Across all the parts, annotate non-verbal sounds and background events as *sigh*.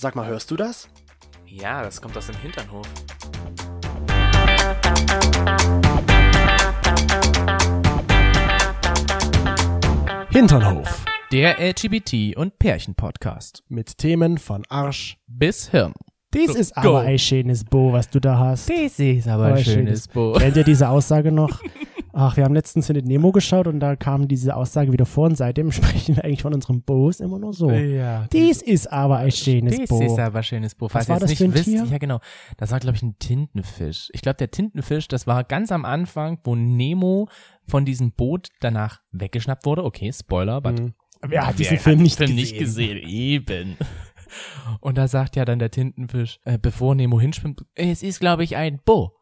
Sag mal, hörst du das? Ja, das kommt aus dem Hinternhof. Hinternhof. Der LGBT- und Pärchen-Podcast. Mit Themen von Arsch. Bis Hirn. Dies So, ist go. aber ein schönes Bo, was du da hast. Das ist aber Aber ein schönes Bo. Kennt ihr diese Aussage noch? *laughs* Ach, wir haben letztens Findet Nemo geschaut und da kam diese Aussage wieder vor und seitdem *laughs* sprechen wir eigentlich von unserem Boos immer nur so. Ja, Dies ist aber ein schönes das Bo. ist aber ein schönes Bo. Falls war ihr das es für nicht ein wisst, Tier? ja genau, das war glaube ich ein Tintenfisch. Ich glaube, der Tintenfisch, das war ganz am Anfang, wo Nemo von diesem Boot danach weggeschnappt wurde. Okay, Spoiler, but Mhm. Wer hat diesen Film nicht Film gesehen? nicht gesehen? Eben. Und da sagt ja dann der Tintenfisch, äh, bevor Nemo hinschwimmt, es ist, glaube ich, ein Bo.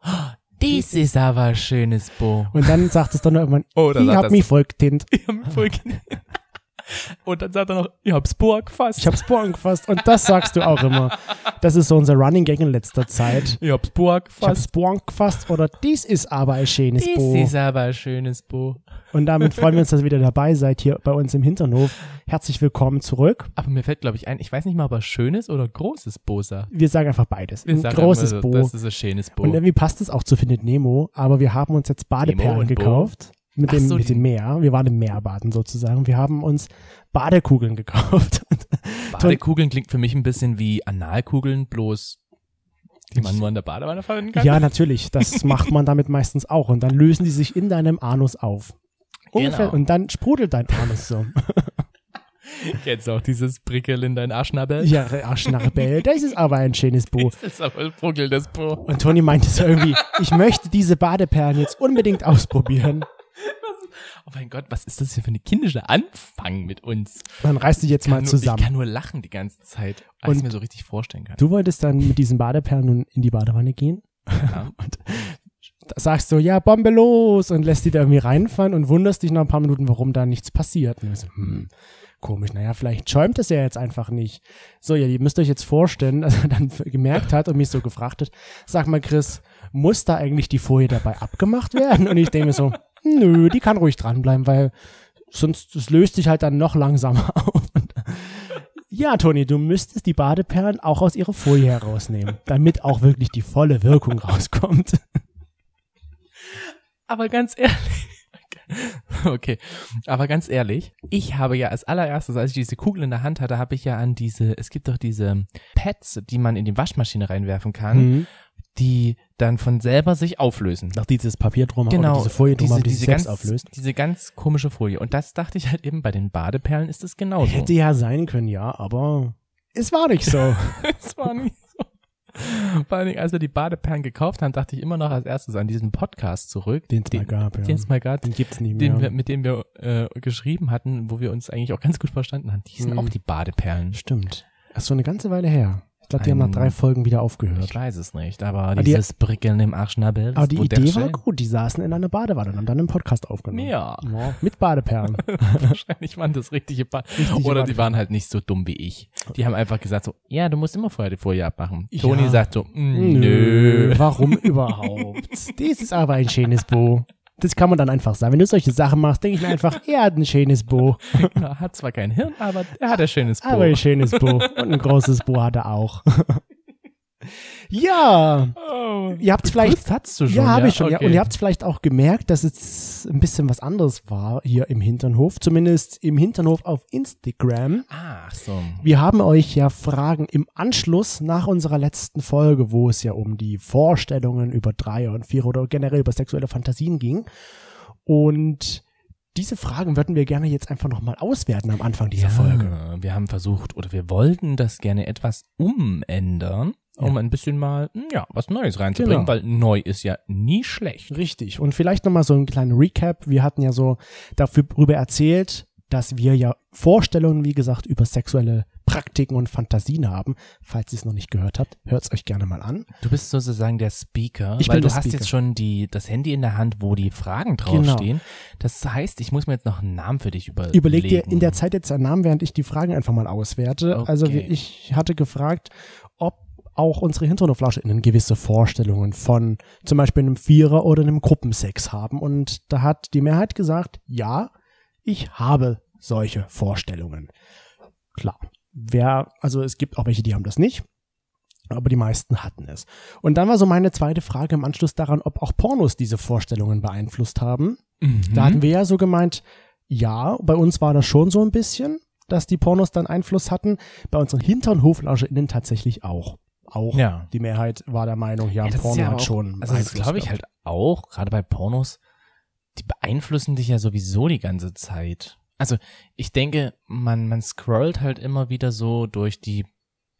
Dies ist aber ein schönes Bo. Und dann sagt es dann noch irgendwann, Oh, dann ich hab das- mich voll getint. *laughs* Ich hab mich voll gen- Und dann sagt er noch, ich hab's Bo gefasst. Ich hab's Bo angefasst und das sagst du auch immer. Das ist so unser Running Gag in letzter Zeit. ich hab's Bo Ich hab's gefasst. Bo angefasst oder dies ist aber ein schönes Dies Bo. ist aber ein schönes Bo. Und damit freuen wir uns, dass ihr wieder dabei seid hier bei uns im Hinternhof. Herzlich willkommen zurück. Aber mir fällt, glaube ich, ein, ich weiß nicht mal, ob er schönes oder großes Bo sagt. Wir sagen einfach beides. Wir Ein sagen großes immer, Bo. Das ist ein schönes Bo. Und irgendwie passt es auch zu Findet Nemo, aber wir haben uns jetzt Badeperlen und Bo? Mit dem, so, mit dem Meer. Wir waren im Meer baden sozusagen. Wir haben uns Badekugeln gekauft. *laughs* Badekugeln klingt für mich ein bisschen wie Analkugeln, bloß die man nur an der Badewanne verwenden kann. ja, natürlich. Das *laughs* macht man damit meistens auch. Und dann lösen die sich in deinem Anus auf. Ungefähr. Genau. Und dann sprudelt dein Anus so. *laughs* Kennst du auch dieses Prickel in dein Arschnabel? ja, Arschnarrebell. Das ist aber ein schönes Bo. Das ist aber ein Prickel, das Bo. Und Toni meinte so irgendwie, ich möchte diese Badeperlen jetzt unbedingt ausprobieren. Oh mein Gott, was ist das hier für eine kindische Anfang mit uns? Dann reiß dich jetzt mal nur, zusammen. Ich kann nur lachen die ganze Zeit, als ich mir so richtig vorstellen kann. Du wolltest dann mit diesen Badeperlen nun in die Badewanne gehen Ja. *laughs* und da sagst du, ja, Bombe los und lässt die da irgendwie reinfallen und wunderst dich nach ein paar Minuten, warum da nichts passiert. Und so, hm, komisch, naja, vielleicht schäumt es ja jetzt einfach nicht. So, ja, ihr müsst euch jetzt vorstellen, *laughs* dass er dann gemerkt hat und mich so gefragt hat, sag mal, Chris, muss da eigentlich die Folie dabei abgemacht werden? Und ich denke mir so, nö, die kann ruhig dranbleiben, weil sonst, es löst sich halt dann noch langsamer *laughs* auf. Ja, Toni, du müsstest die Badeperlen auch aus ihrer Folie herausnehmen, damit auch wirklich die volle Wirkung rauskommt. Aber ganz ehrlich. Okay, aber ganz ehrlich, ich habe ja als allererstes, als ich diese Kugel in der Hand hatte, habe ich ja an diese, es gibt doch diese Pads, die man in die Waschmaschine reinwerfen kann, Mhm. Die dann von selber sich auflösen. Noch dieses Papier drum Genau, diese Folie drum, diese, die sich diese selbst ganz, auflöst. diese ganz komische Folie. Und das dachte ich halt eben, bei den Badeperlen ist es genauso. Hätte ja sein können, ja, aber es war nicht so. *laughs* Es war nicht so. Vor allen Dingen, als wir die Badeperlen gekauft haben, dachte ich immer noch als erstes an diesen Podcast zurück. Den es mal gab, ja. Den es mal gab, Den gibt's nie den wir, mehr. mit dem wir äh, geschrieben hatten, wo wir uns eigentlich auch ganz gut verstanden haben. Die sind Mhm. auch die Badeperlen. Stimmt. Das ist so eine ganze Weile her. Ich glaube, die haben nach drei Folgen wieder aufgehört. Ich weiß es nicht, aber die- dieses Prickeln im Arschnabel. Aber die Idee war gut. Die saßen in einer Badewanne und haben dann einen Podcast aufgenommen. Ja, Ja, mit Badeperlen. *laughs* wahrscheinlich waren das richtige ba Richtige Oder die waren halt nicht so dumm wie ich. Die haben einfach gesagt so, ja, du musst immer vorher die Folie abmachen. Ja. Toni sagt so, mm, nö. Warum *laughs* überhaupt? Das ist aber ein schönes Bo. Das kann man dann einfach sagen. Wenn du solche Sachen machst, denke ich mir einfach, er hat ein schönes Bo. Genau, hat zwar kein Hirn, aber er hat ein schönes Po. Aber ein schönes Bo. Und ein großes Bo hat er auch. *laughs* ja, Oh. ihr habt vielleicht hast du schon. Ja, habe ich schon. Ja. Okay. Und ihr habt es vielleicht auch gemerkt, dass es ein bisschen was anderes war hier im Hinternhof. Zumindest im Hinternhof auf Instagram. Ach so. Wir haben euch ja Fragen im Anschluss nach unserer letzten Folge, wo es ja um die Vorstellungen über Dreier und Vierer oder generell über sexuelle Fantasien ging. Und diese Fragen würden wir gerne jetzt einfach nochmal auswerten am Anfang dieser Ja, Folge. wir haben versucht oder wir wollten das gerne etwas umändern, um Ja. ein bisschen mal, hm, ja, was Neues reinzubringen, Genau. weil neu ist ja nie schlecht. Richtig. Und vielleicht nochmal so ein kleiner Recap. Wir hatten ja so darüber erzählt, dass wir ja Vorstellungen, wie gesagt, über sexuelle Praktiken und Fantasien haben. Falls ihr es noch nicht gehört habt, hört es euch gerne mal an. Du bist sozusagen der Speaker, Ich weil du hast Speaker. jetzt schon die, das Handy in der Hand, wo die Fragen Genau. draufstehen. Das heißt, ich muss mir jetzt noch einen Namen für dich überlegen. Überleg dir in der Zeit jetzt einen Namen, während ich die Fragen einfach mal auswerte. Okay. Also ich hatte gefragt, ob auch unsere HinternoflauscherInnen gewisse Vorstellungen von zum Beispiel einem Vierer oder einem Gruppensex haben. Und da hat die Mehrheit gesagt, ja, ich habe solche Vorstellungen. Klar. wer, also es gibt auch welche, die haben das nicht. Aber die meisten hatten es. Und dann war so meine zweite Frage im Anschluss daran, ob auch Pornos diese Vorstellungen beeinflusst haben. Mhm. Da hatten wir ja so gemeint, ja, bei uns war das schon so ein bisschen, dass die Pornos dann Einfluss hatten. Bei unseren Hintern HoflauscherInnen tatsächlich auch. Auch Ja. die Mehrheit war der Meinung, ja, Ja, Porno ja hat auch- schon. Also das glaube ich halt auch, gerade bei Pornos, die beeinflussen dich ja sowieso die ganze Zeit. Also ich denke, man, man scrollt halt immer wieder so durch die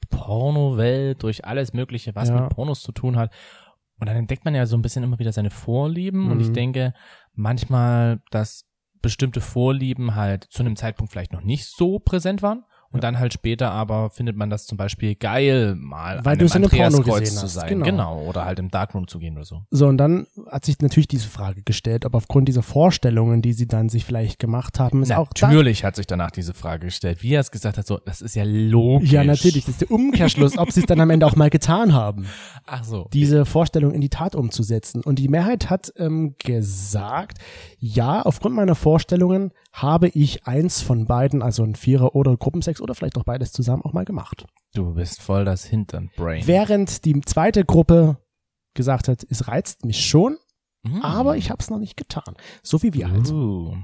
Porno-Welt, durch alles Mögliche, was Ja. mit Pornos zu tun hat. Und dann entdeckt man ja so ein bisschen immer wieder seine Vorlieben. Und ich Mhm. denke manchmal, dass bestimmte Vorlieben halt zu einem Zeitpunkt vielleicht noch nicht so präsent waren. Und dann halt später aber findet man das zum Beispiel geil, mal Weil einem einem Porno gesehen zu sein. genau. genau. Oder halt im Darkroom zu gehen oder so. So, und dann hat sich natürlich diese Frage gestellt, ob aufgrund dieser Vorstellungen, die sie dann sich vielleicht gemacht haben, ist auch da, Natürlich hat sich danach diese Frage gestellt. Wie er es gesagt hat, so, das ist ja logisch. Ja, natürlich, das ist der Umkehrschluss, ob sie es dann am Ende auch mal getan haben, Ach so. diese Vorstellung in die Tat umzusetzen. Und die Mehrheit hat ähm, gesagt, ja, aufgrund meiner Vorstellungen habe ich eins von beiden, also ein Vierer- oder Gruppensex oder vielleicht auch beides zusammen auch mal gemacht. Du bist voll das Hintern-Brain. Während die zweite Gruppe gesagt hat, es reizt mich schon, Mm. aber ich habe es noch nicht getan. So wie wir halt. Uh.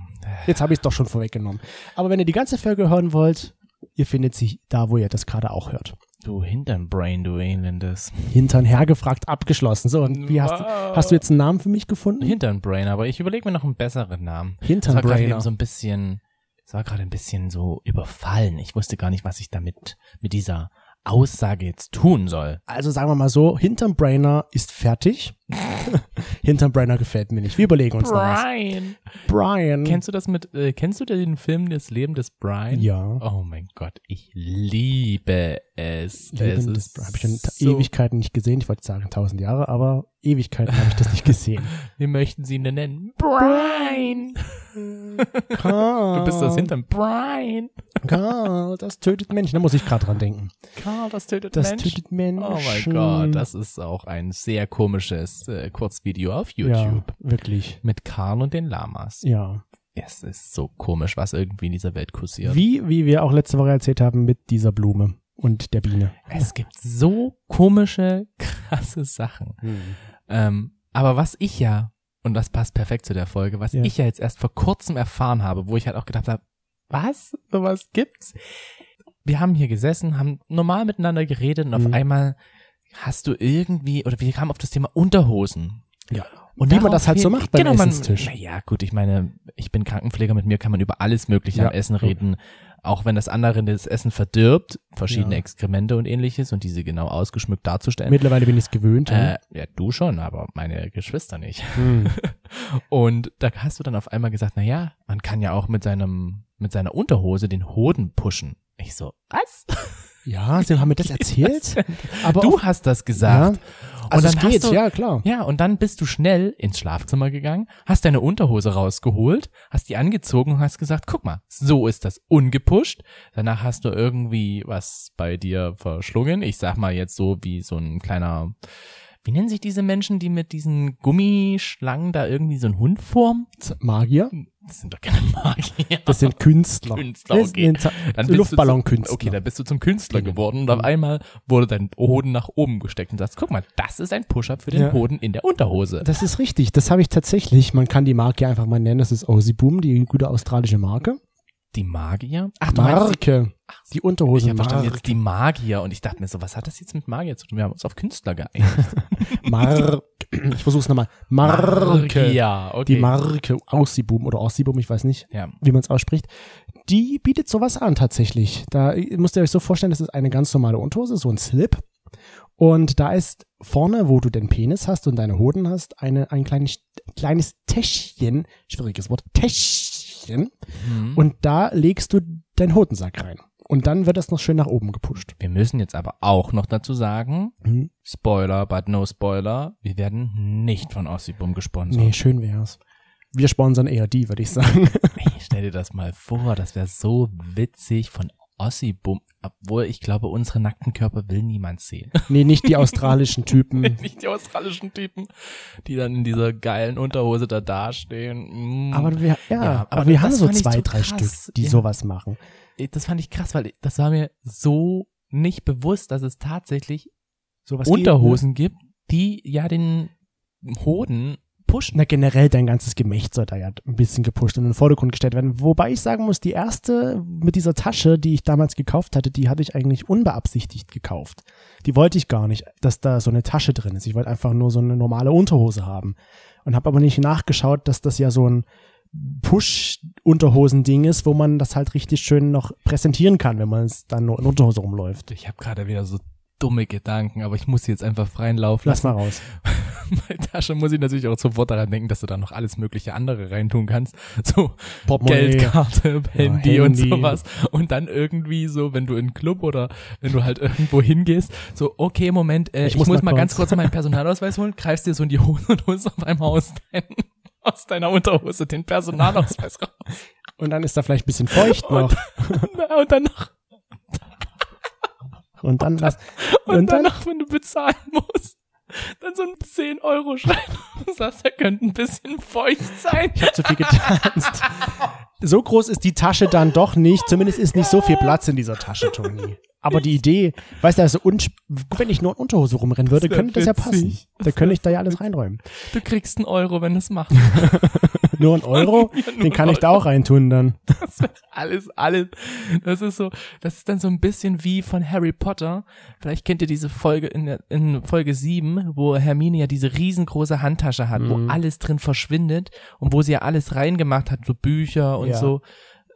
Jetzt habe ich es doch schon vorweggenommen. Aber wenn ihr die ganze Folge hören wollt, ihr findet sie da, wo ihr das gerade auch hört. Du Hintern-Brain, du Elendes. Hintern hergefragt, abgeschlossen. So, und wie hast, du- Wow. hast du jetzt einen Namen für mich gefunden? Hintern-Brain, aber ich überlege mir noch einen besseren Namen. Das war Hinternbrainer. gerade eben so ein bisschen, das war gerade ein bisschen so überfallen. Ich wusste gar nicht, was ich damit, mit dieser Aussage jetzt tun soll. Also sagen wir mal so, Hinternbrainer ist fertig. *laughs* Hinternbrainer gefällt mir nicht. Wir überlegen uns noch was. Brian. Brian. Kennst du das mit, äh, kennst du den Film Das Leben des Brian? ja. Oh mein Gott, ich liebe es. Leben es des, habe ich schon so, Ewigkeiten nicht gesehen. Ich wollte sagen tausend Jahre, aber Ewigkeiten habe ich das nicht gesehen. *laughs* Wir möchten sie denn nennen. Brian. Karl, Du bist das Hintern. Brian. Karl, das tötet Menschen. Da muss ich gerade dran denken. Karl, das tötet Das Menschen. tötet Menschen. Oh mein Gott, das ist auch ein sehr komisches Kurzvideo auf YouTube. Ja, wirklich. Mit Karl und den Lamas. Ja. Es ist so komisch, was irgendwie in dieser Welt kursiert. Wie, wie wir auch letzte Woche erzählt haben mit dieser Blume und der Biene. Es gibt so komische, krasse Sachen. Ähm, aber was ich ja, und das passt perfekt zu der Folge, was Ja. ich ja jetzt erst vor kurzem erfahren habe, wo ich halt auch gedacht habe, was? Sowas gibt's? Wir haben hier gesessen, haben normal miteinander geredet und auf Mhm. einmal hast du irgendwie, oder wir kamen auf das Thema Unterhosen. Ja. Und Wie man das halt so macht beim genau, man, Essenstisch. Naja, gut, ich meine, ich bin Krankenpfleger, mit mir kann man über alles Mögliche Ja, am Essen reden. Auch wenn das andere das Essen verdirbt, verschiedene Ja. Exkremente und ähnliches und diese genau ausgeschmückt darzustellen. Mittlerweile bin ich es gewöhnt. Äh, ja, du schon, aber meine Geschwister nicht. Hm. *laughs* Und da hast du dann auf einmal gesagt, na ja, man kann ja auch mit seinem, mit seiner Unterhose den Hoden pushen. Ich so, was? Ja, sie haben mir das *laughs* erzählt. Aber Du auch, hast das gesagt. also und dann geht, hast du, ja klar. Ja, und dann bist du schnell ins Schlafzimmer gegangen, hast deine Unterhose rausgeholt, hast die angezogen und hast gesagt, guck mal, so ist das ungepusht. Danach hast du irgendwie was bei dir verschlungen. Ich sag mal jetzt so wie so ein kleiner, wie nennen sich diese Menschen, die mit diesen Gummischlangen da irgendwie so einen Hund formen? Magier, Das sind doch keine Magier. das sind Künstler. Künstler, okay. Dann bist du Luftballonkünstler. zum- Okay, dann bist du zum Künstler geworden und auf einmal wurde dein Hoden nach oben gesteckt und sagst, guck mal, das ist ein Push-Up für den Ja. Hoden in der Unterhose. Das ist richtig, das habe ich tatsächlich. Man kann die Marke einfach mal nennen, das ist Aussie Boom, die gute australische Marke. Die Magier? Ach, du meinst die, Marke, die ich Unterhosen habe verstanden Marke. jetzt die Magier und ich dachte mir so, was hat das jetzt mit Magier zu tun? Wir haben uns auf Künstler geeinigt. *laughs* Marke. Ich versuch's nochmal. Marke. Ja, okay. Die Marke Aussie Boom oder Aussie Boom, ich weiß nicht. ja. wie man es ausspricht, die bietet sowas an tatsächlich. Da müsst ihr euch so vorstellen, das ist eine ganz normale Unterhose, so ein Slip. Und da ist vorne, wo du den Penis hast und deine Hoden hast, eine, ein kleines, kleines Täschchen, schwieriges Wort, Täschchen. Mhm. Und da legst du deinen Hodensack rein. Und dann wird das noch schön nach oben gepusht. Wir müssen jetzt aber auch noch dazu sagen, Mhm. Spoiler, but no Spoiler, wir werden nicht von Ossibum gesponsert. Nee, schön wär's. Wir sponsern eher die, würde ich sagen. Ey, stell dir das mal vor, das wäre so witzig von Ossibum, obwohl ich glaube, unsere nackten Körper will niemand sehen. *laughs* nee, nicht die australischen Typen. *laughs* Nicht die australischen Typen, die dann in dieser geilen Unterhose da dastehen. Mm. Aber wir, ja, Ja, aber, aber wir haben so zwei, so drei krass. Stück, die Ja. sowas machen. das fand ich krass, weil das war mir so nicht bewusst, dass es tatsächlich Sowas Unterhosen gibt, die ja den Hoden pushen. Na, generell dein ganzes Gemächt soll da ja ein bisschen gepusht und in den Vordergrund gestellt werden. Wobei ich sagen muss, die erste mit dieser Tasche, die ich damals gekauft hatte, die hatte ich eigentlich unbeabsichtigt gekauft. Die wollte ich gar nicht, dass da so eine Tasche drin ist. Ich wollte einfach nur so eine normale Unterhose haben. Und habe aber nicht nachgeschaut, dass das ja so ein Push-Unterhosen-Ding ist, wo man das halt richtig schön noch präsentieren kann, wenn man es dann nur in Unterhose rumläuft. Ich habe gerade wieder so dumme Gedanken, aber ich muss sie jetzt einfach freien Lauf Lass lassen. mal raus. *laughs* Bei Tasche muss ich natürlich auch sofort daran denken, dass du da noch alles mögliche andere reintun kannst. *laughs* So Portemonnaie. Geldkarte, Handy, und Handy. sowas. Und dann irgendwie so, wenn du in einen Club oder wenn du halt irgendwo hingehst, so, okay, Moment, äh, ich, muss, mal, ganz kurz meinen Personalausweis holen, greifst dir so in die Hose und holst auf einmal aus, dein, *laughs* aus deiner Unterhose den Personalausweis raus. Und dann ist da vielleicht ein bisschen feucht noch. Und dann noch, Und dann lass, *laughs* und, und dann dann, wenn du bezahlen musst, dann so ein 10-Euro-Schein. *laughs* Du sagst, der könnte ein bisschen feucht sein. ich hab zu viel getanzt. *laughs* So groß ist die Tasche dann doch nicht. Zumindest ist nicht so viel Platz in dieser Tasche, Toni. Aber die Idee, weißt du, also wenn ich nur in Unterhose rumrennen würde, Das könnte das ja passen. Da könnte ich da ja alles reinräumen. Du kriegst einen Euro, wenn du es machst. *laughs* Nur ein Euro, *laughs* Ja, nur den kann ich da auch reintun dann. *laughs* Das wird alles, alles. Das ist so, das ist dann so ein bisschen wie von Harry Potter. Vielleicht kennt ihr diese Folge in, der- in Folge 7, wo Hermine ja diese riesengroße Handtasche hat, Mhm. wo alles drin verschwindet und wo sie ja alles reingemacht hat, so Bücher und Ja. so.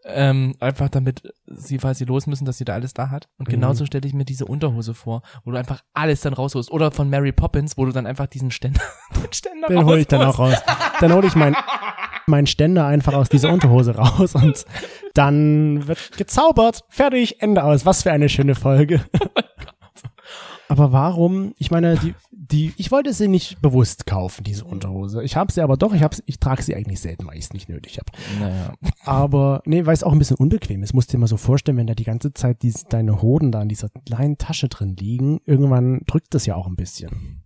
Ähm, einfach damit sie, falls sie los müssen, dass sie da alles da hat. Und Mhm. genauso stelle ich mir diese Unterhose vor, wo du einfach alles dann rausholst. Oder von Mary Poppins, wo du dann einfach diesen Ständer, *laughs* den Ständer Den hole ich dann auch raus. Dann hole ich mein, *laughs* meinen Ständer einfach aus dieser Unterhose raus und dann wird gezaubert. Fertig, Ende aus. Was für eine schöne Folge. *laughs* Aber warum? Ich meine, die, die, ich wollte sie nicht bewusst kaufen, diese Unterhose. Ich habe sie aber doch, ich, hab's, ich trage sie eigentlich selten, weil ich es nicht nötig habe. Naja. Aber nee, weil es auch ein bisschen unbequem ist. Musst dir mal so vorstellen, wenn da die ganze Zeit diese, deine Hoden da in dieser kleinen Tasche drin liegen, irgendwann drückt das ja auch ein bisschen.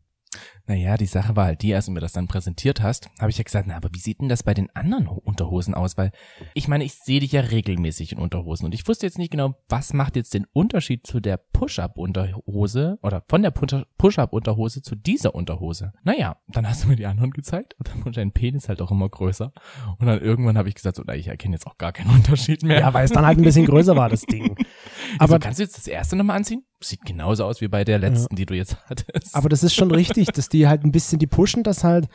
Naja, die Sache war halt die, als du mir das dann präsentiert hast, habe ich ja gesagt, na, aber wie sieht denn das bei den anderen Ho- Unterhosen aus? Weil ich meine, ich sehe dich ja regelmäßig in Unterhosen und ich wusste jetzt nicht genau, was macht jetzt den Unterschied zu der Push-Up-Unterhose oder von der Push- Push-Up-Unterhose zu dieser Unterhose. Naja, dann hast du mir die anderen gezeigt und dann wurde dein Penis halt auch immer größer und dann irgendwann habe ich gesagt, so, na, ich erkenne jetzt auch gar keinen *laughs* Unterschied mehr. Ja, weil es dann halt ein bisschen größer war, das Ding. *laughs* aber Aber, kannst du jetzt das erste nochmal anziehen? Sieht genauso aus wie bei der letzten, die du jetzt hattest. aber das ist schon richtig, dass die halt ein bisschen, die pushen das halt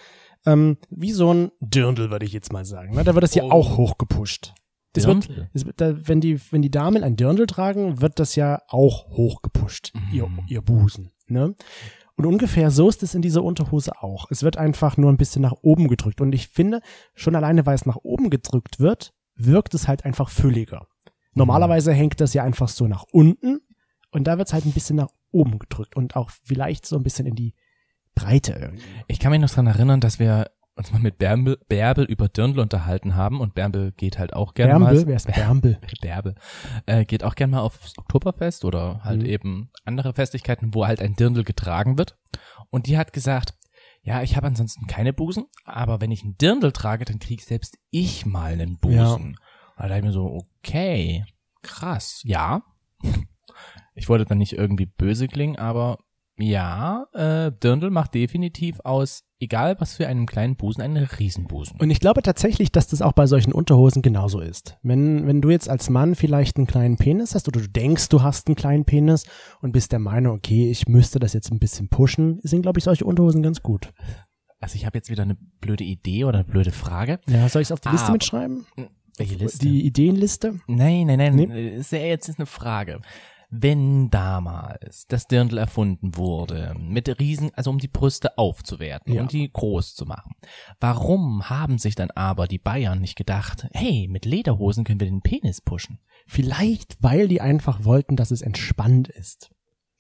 ähm, wie so ein Dirndl, würde ich jetzt mal sagen. Ne? Da wird das ja Oh. auch hochgepusht. Das wird, das wird da, wenn, die, wenn die Damen ein Dirndl tragen, wird das ja auch hochgepusht, Mhm. ihr, ihr Busen. Ne? Und ungefähr so ist es in dieser Unterhose auch. Es wird einfach nur ein bisschen nach oben gedrückt. Und ich finde, schon alleine, weil es nach oben gedrückt wird, wirkt es halt einfach fülliger. Normalerweise hängt das ja einfach so nach unten und da wird es halt ein bisschen nach oben gedrückt und auch vielleicht so ein bisschen in die Breite irgendwie. Ich kann mich noch dran erinnern, dass wir uns mal mit Bärbel, Bärbel über Dirndl unterhalten haben und Bärbel geht halt auch gerne Bärmbel, mal. wer ist Bärmbel? *laughs* Bärbel. Äh, geht auch gerne mal aufs Oktoberfest oder halt Mhm. eben andere Festigkeiten, wo halt ein Dirndl getragen wird. Und die hat gesagt, ja, ich habe ansonsten keine Busen, aber wenn ich ein Dirndl trage, dann krieg selbst ich mal einen Busen. Ja. Da dachte ich mir so, okay, krass, ja. *laughs* Ich wollte dann nicht irgendwie böse klingen, aber ja, äh, Dirndl macht definitiv aus, egal was für einen kleinen Busen, einen Riesenbusen. Und ich glaube tatsächlich, dass das auch bei solchen Unterhosen genauso ist. Wenn, wenn du jetzt als Mann vielleicht einen kleinen Penis hast oder du denkst, du hast einen kleinen Penis und bist der Meinung, okay, ich müsste das jetzt ein bisschen pushen, sind, glaube ich, solche Unterhosen ganz gut. Also ich habe jetzt wieder eine blöde Idee oder eine blöde Frage. Ja, soll ich es auf die Liste Ah, mitschreiben? Welche Liste? Die Ideenliste? Nein, nein, nein. Nee? Ist ja jetzt ist eine Frage. Wenn damals das Dirndl erfunden wurde, mit Riesen, also um die Brüste aufzuwerten, Ja. um die groß zu machen, warum haben sich dann aber die Bayern nicht gedacht, hey, mit Lederhosen können wir den Penis pushen? Vielleicht, weil die einfach wollten, dass es entspannt ist.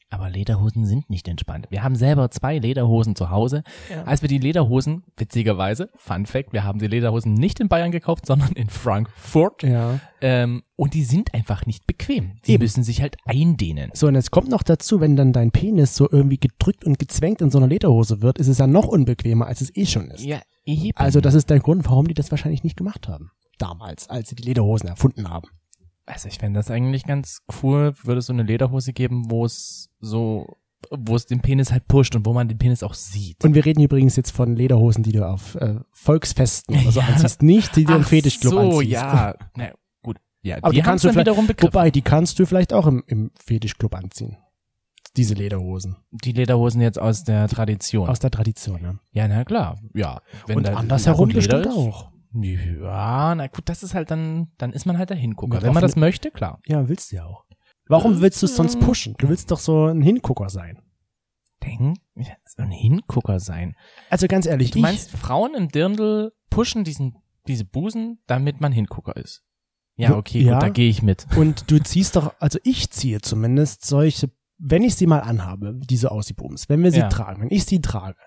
Aber Lederhosen sind nicht entspannt. Wir haben selber zwei Lederhosen zu Hause. Als wir die Lederhosen, witzigerweise, Fun Fact, wir haben die Lederhosen nicht in Bayern gekauft, sondern in Frankfurt. Ja. Ähm, und die sind einfach nicht bequem. Die Eben. müssen sich halt eindehnen. So, und jetzt kommt noch dazu, wenn dann dein Penis so irgendwie gedrückt und gezwängt in so einer Lederhose wird, ist es ja noch unbequemer, als es eh schon ist. Ja, eben. Also das ist der Grund, warum die das wahrscheinlich nicht gemacht haben. Damals, als sie die Lederhosen erfunden haben. Also ich fände das eigentlich ganz cool, würde es so eine Lederhose geben, wo es so, wo es den Penis halt pusht und wo man den Penis auch sieht. Und wir reden übrigens jetzt von Lederhosen, die du auf äh, Volksfesten oder *laughs* so Ja. anziehst, nicht die du im Ach Fetischclub so, anziehst. ja. Na, gut. Ja, Aber die die kannst du dann vielleicht- wiederum begriffen. Wobei, die kannst du vielleicht auch im, im Fetischclub anziehen. Diese Lederhosen. Die Lederhosen jetzt aus der Tradition. Aus der Tradition, ja. ja, na klar. Ja. Wenn Und andersherum bestimmt auch. Ja, na gut, das ist halt dann, dann ist man halt der Hingucker. Mit Wenn man das möchte, klar. Ja, willst du ja auch. Warum willst du es sonst pushen? Du willst doch so ein Hingucker sein. Denk, so ein Hingucker sein. Also ganz ehrlich, Du meinst, Frauen im Dirndl pushen diesen, diese Busen, damit man Hingucker ist? Ja, okay, ja. gut, da gehe ich mit. ich, und du ziehst doch, also ich ziehe zumindest solche, wenn ich sie mal anhabe, diese Aussiebums, wenn wir sie Ja. tragen, wenn ich sie trage,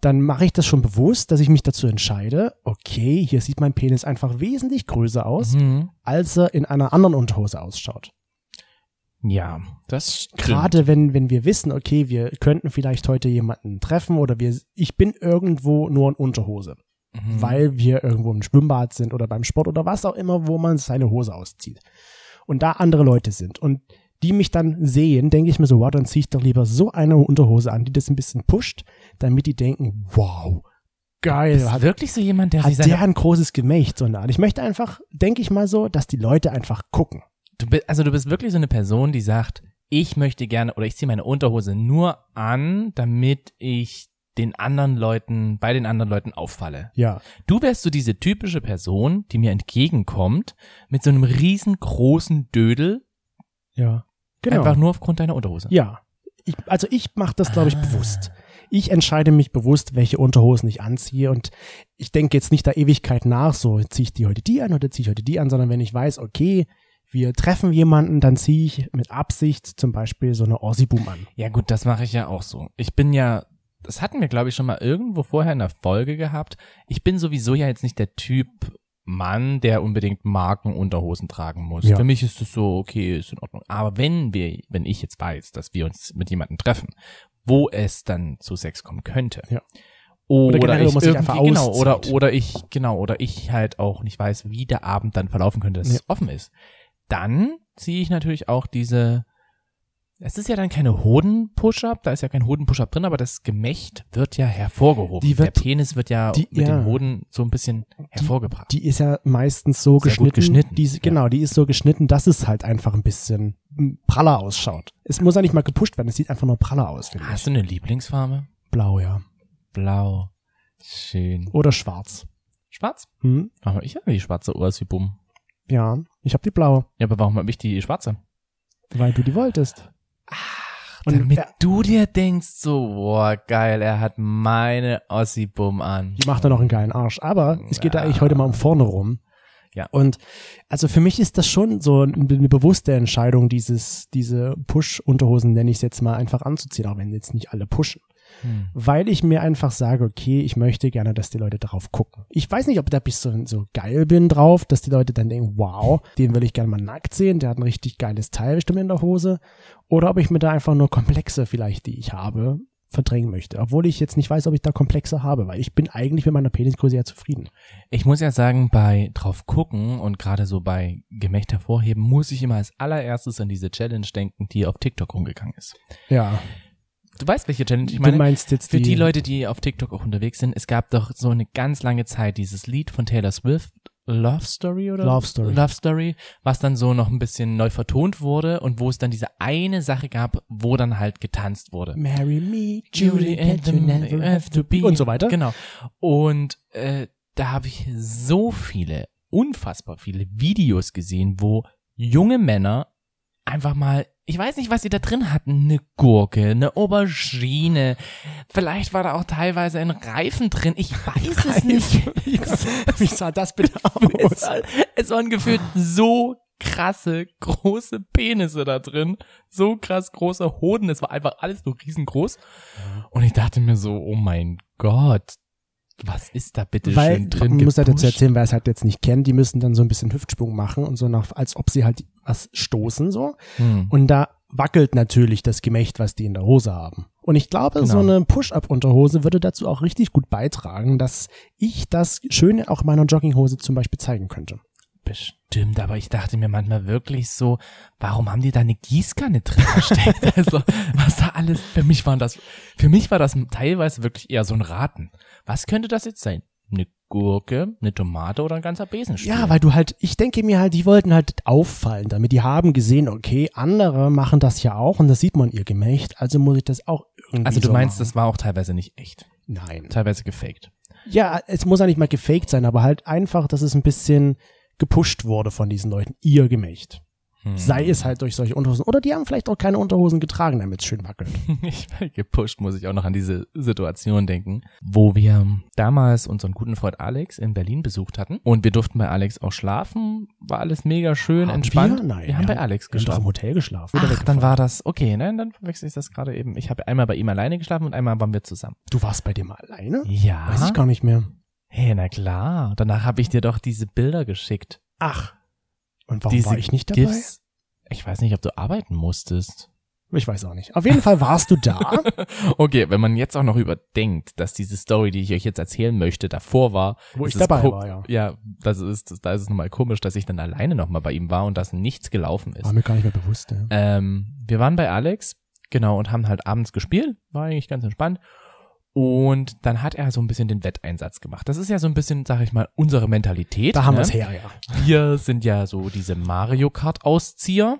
dann mache ich das schon bewusst, dass ich mich dazu entscheide, okay, hier sieht mein Penis einfach wesentlich größer aus, Mhm. als er in einer anderen Unterhose ausschaut. Ja, das stimmt. Gerade wenn, wenn wir wissen, okay, wir könnten vielleicht heute jemanden treffen oder wir, ich bin irgendwo nur in Unterhose, Mhm. weil wir irgendwo im Schwimmbad sind oder beim Sport oder was auch immer, wo man seine Hose auszieht. Und da andere Leute sind und die mich dann sehen, denke ich mir so, wow, dann ziehe ich doch lieber so eine Unterhose an, die das ein bisschen pusht, damit die denken, wow, geil, Ist hat, wirklich so jemand, der sich hat der ein großes Gemächt, so eine Art. Ich möchte einfach, denke ich mal so, dass die Leute einfach gucken. Du bist, also du bist wirklich so eine Person, die sagt, ich möchte gerne oder ich ziehe meine Unterhose nur an, damit ich den anderen Leuten, bei den anderen Leuten auffalle. Ja, Du wärst so diese typische Person, die mir entgegenkommt, mit so einem riesengroßen Dödel, ja. Genau. einfach nur aufgrund deiner Unterhose. Ja. Ich, also ich mache das, glaube ich, Ah. bewusst. Ich entscheide mich bewusst, welche Unterhosen ich anziehe und ich denke jetzt nicht der Ewigkeit nach, so ziehe ich die heute die an oder ziehe ich heute die an, sondern wenn ich weiß, okay, wir treffen jemanden, dann ziehe ich mit Absicht zum Beispiel so eine Orsi-Boom an. Ja gut, das mache ich ja auch so. Ich bin ja, das hatten wir glaube ich schon mal irgendwo vorher in der Folge gehabt. Ich bin sowieso ja jetzt nicht der Typ Mann, der unbedingt Markenunterhosen tragen muss. Ja. Für mich ist es so, okay, ist in Ordnung. Aber wenn wir, wenn ich jetzt weiß, dass wir uns mit jemandem treffen, wo es dann zu Sex kommen könnte. Ja. Oder, Oder ich irgendwie, genau, oder, oder ich, genau, oder ich halt auch nicht weiß, wie der Abend dann verlaufen könnte, dass Ja. es offen ist. Dann ziehe ich natürlich auch diese, es ist ja dann keine Hoden-Push-Up, da ist ja kein Hoden-Push-Up drin, aber das Gemächt wird ja hervorgehoben. Die wird- der Penis wird ja die- mit ja. den Hoden so ein bisschen hervorgebracht. Die ist ja meistens so Sehr geschnitten. geschnitten, Die, ja. Genau, die ist so geschnitten, dass es halt einfach ein bisschen praller ausschaut. Es muss ja nicht mal gepusht werden, es sieht einfach nur praller aus, finde ich. Hast du eine Lieblingsfarbe? Blau, ja. Blau. Schön. Oder schwarz. Schwarz? Hm? Aber ich habe die schwarze Ursi-Bum. Ja, ich habe die blaue, Ja, aber warum habe ich die schwarze? weil du die wolltest. Und Damit er- du dir denkst, so, boah, geil, er hat meine Ossi-Bum an. Die macht dann noch einen geilen Arsch. Aber es geht da Ja. eigentlich heute mal um vorne rum. Ja. Und also für mich ist das schon so eine bewusste Entscheidung, dieses, diese Push-Unterhosen, nenne ich es jetzt mal, einfach anzuziehen, auch wenn jetzt nicht alle pushen. Hm. Weil ich mir einfach sage, okay, ich möchte gerne, dass die Leute darauf gucken. Ich weiß nicht, ob da bis so, so geil bin drauf, dass die Leute dann denken, wow, den will ich gerne mal nackt sehen, der hat ein richtig geiles Teil bestimmt in der Hose. Oder ob ich mir da einfach nur Komplexe vielleicht, die ich habe, verdrängen möchte. Obwohl ich jetzt nicht weiß, ob ich da Komplexe habe, weil ich bin eigentlich mit meiner Penisgröße ja zufrieden. Ich muss ja sagen, bei drauf gucken und gerade so bei Gemächt hervorheben, muss ich immer als allererstes an diese Challenge denken, die auf TikTok rumgegangen ist. Ja. Du weißt, welche Challenge ich du meine? meinst jetzt Für die Leute, die auf TikTok auch unterwegs sind, es gab doch so eine ganz lange Zeit dieses Lied von Taylor Swift, Love Story oder? Love Story. Love Story, was dann so noch ein bisschen neu vertont wurde und wo es dann diese eine Sache gab, wo dann halt getanzt wurde. Marry me, Judy and the never have to be. und so weiter. Genau. Und äh, da habe ich so viele, unfassbar viele Videos gesehen, wo junge Männer einfach mal, ich weiß nicht, was sie da drin hatten, eine Gurke, eine Aubergine, vielleicht war da auch teilweise ein Reifen drin, ich weiß es nicht. *laughs* Wie sah das bitte *laughs* Es, aus? war, es waren gefühlt so krasse, große Penisse da drin, so krass große Hoden, es war einfach alles nur riesengroß. Und ich dachte mir so, oh mein Gott, was ist da bitte Weil, schön drin man muss halt dazu erzählen, wer es halt jetzt nicht kennt, die müssen dann so ein bisschen Hüftsprung machen und so nach, als ob sie halt was stoßen so. Hm. Und da wackelt natürlich das Gemächt, was die in der Hose haben. Und ich glaube, Genau. so eine Push-Up-Unterhose würde dazu auch richtig gut beitragen, dass ich das Schöne auch in meiner Jogginghose zum Beispiel zeigen könnte. Bestimmt, aber ich dachte mir manchmal wirklich so, warum haben die da eine Gießkanne drin versteckt? *laughs* also, was da alles, für mich waren das, für mich war das teilweise wirklich eher so ein Raten. Was könnte das jetzt sein? Eine Gurke, eine Tomate oder ein ganzer Besenstiel? Ja, weil du halt, ich denke mir halt, die wollten halt auffallen damit. Die haben gesehen, okay, andere machen das ja auch und das sieht man ihr Gemächt, also muss ich das auch irgendwie Also du so meinst, machen. das war auch teilweise nicht echt. Nein. Teilweise gefaked. Ja, es muss ja nicht mal gefaked sein, aber halt einfach, dass es ein bisschen gepusht wurde von diesen Leuten, ihr Gemächt. Hm. Sei es halt durch solche Unterhosen. Oder die haben vielleicht auch keine Unterhosen getragen, damit es schön wackelt. *laughs* Ich war gepusht, muss ich auch noch an diese Situation denken, wo wir damals unseren guten Freund Alex in Berlin besucht hatten und wir durften bei Alex auch schlafen, war alles mega schön, Haben entspannt. wir? Nein, wir haben bei Alex Wir haben doch im geschlafen. Hotel geschlafen. Ach, dann war das, okay, ne, dann verwechsel ich das gerade eben. Ich habe einmal bei ihm alleine geschlafen und einmal waren wir zusammen. Du warst bei dem alleine? Ja. Weiß ich gar nicht mehr. Hey, na klar. Danach habe ich dir doch diese Bilder geschickt. Ach. Und warum war ich nicht dabei? GIFs. Ich weiß nicht, ob du arbeiten musstest. Ich weiß auch nicht. Auf jeden Fall warst du da. *laughs* Okay, wenn man jetzt auch noch überdenkt, dass diese Story, die ich euch jetzt erzählen möchte, davor war, Wo ich dabei war, ja. Ja, das ist, da ist es nochmal komisch, dass ich dann alleine nochmal bei ihm war und dass nichts gelaufen ist. War mir gar nicht mehr bewusst. Ja. Ähm, wir waren bei Alex, genau, und haben halt abends gespielt, war eigentlich ganz entspannt. Und dann hat er so ein bisschen den Wetteinsatz gemacht. Das ist ja so ein bisschen, sag ich mal, unsere Mentalität. Da haben ne? wir es her, ja. Wir sind ja so diese Mario Kart Auszieher.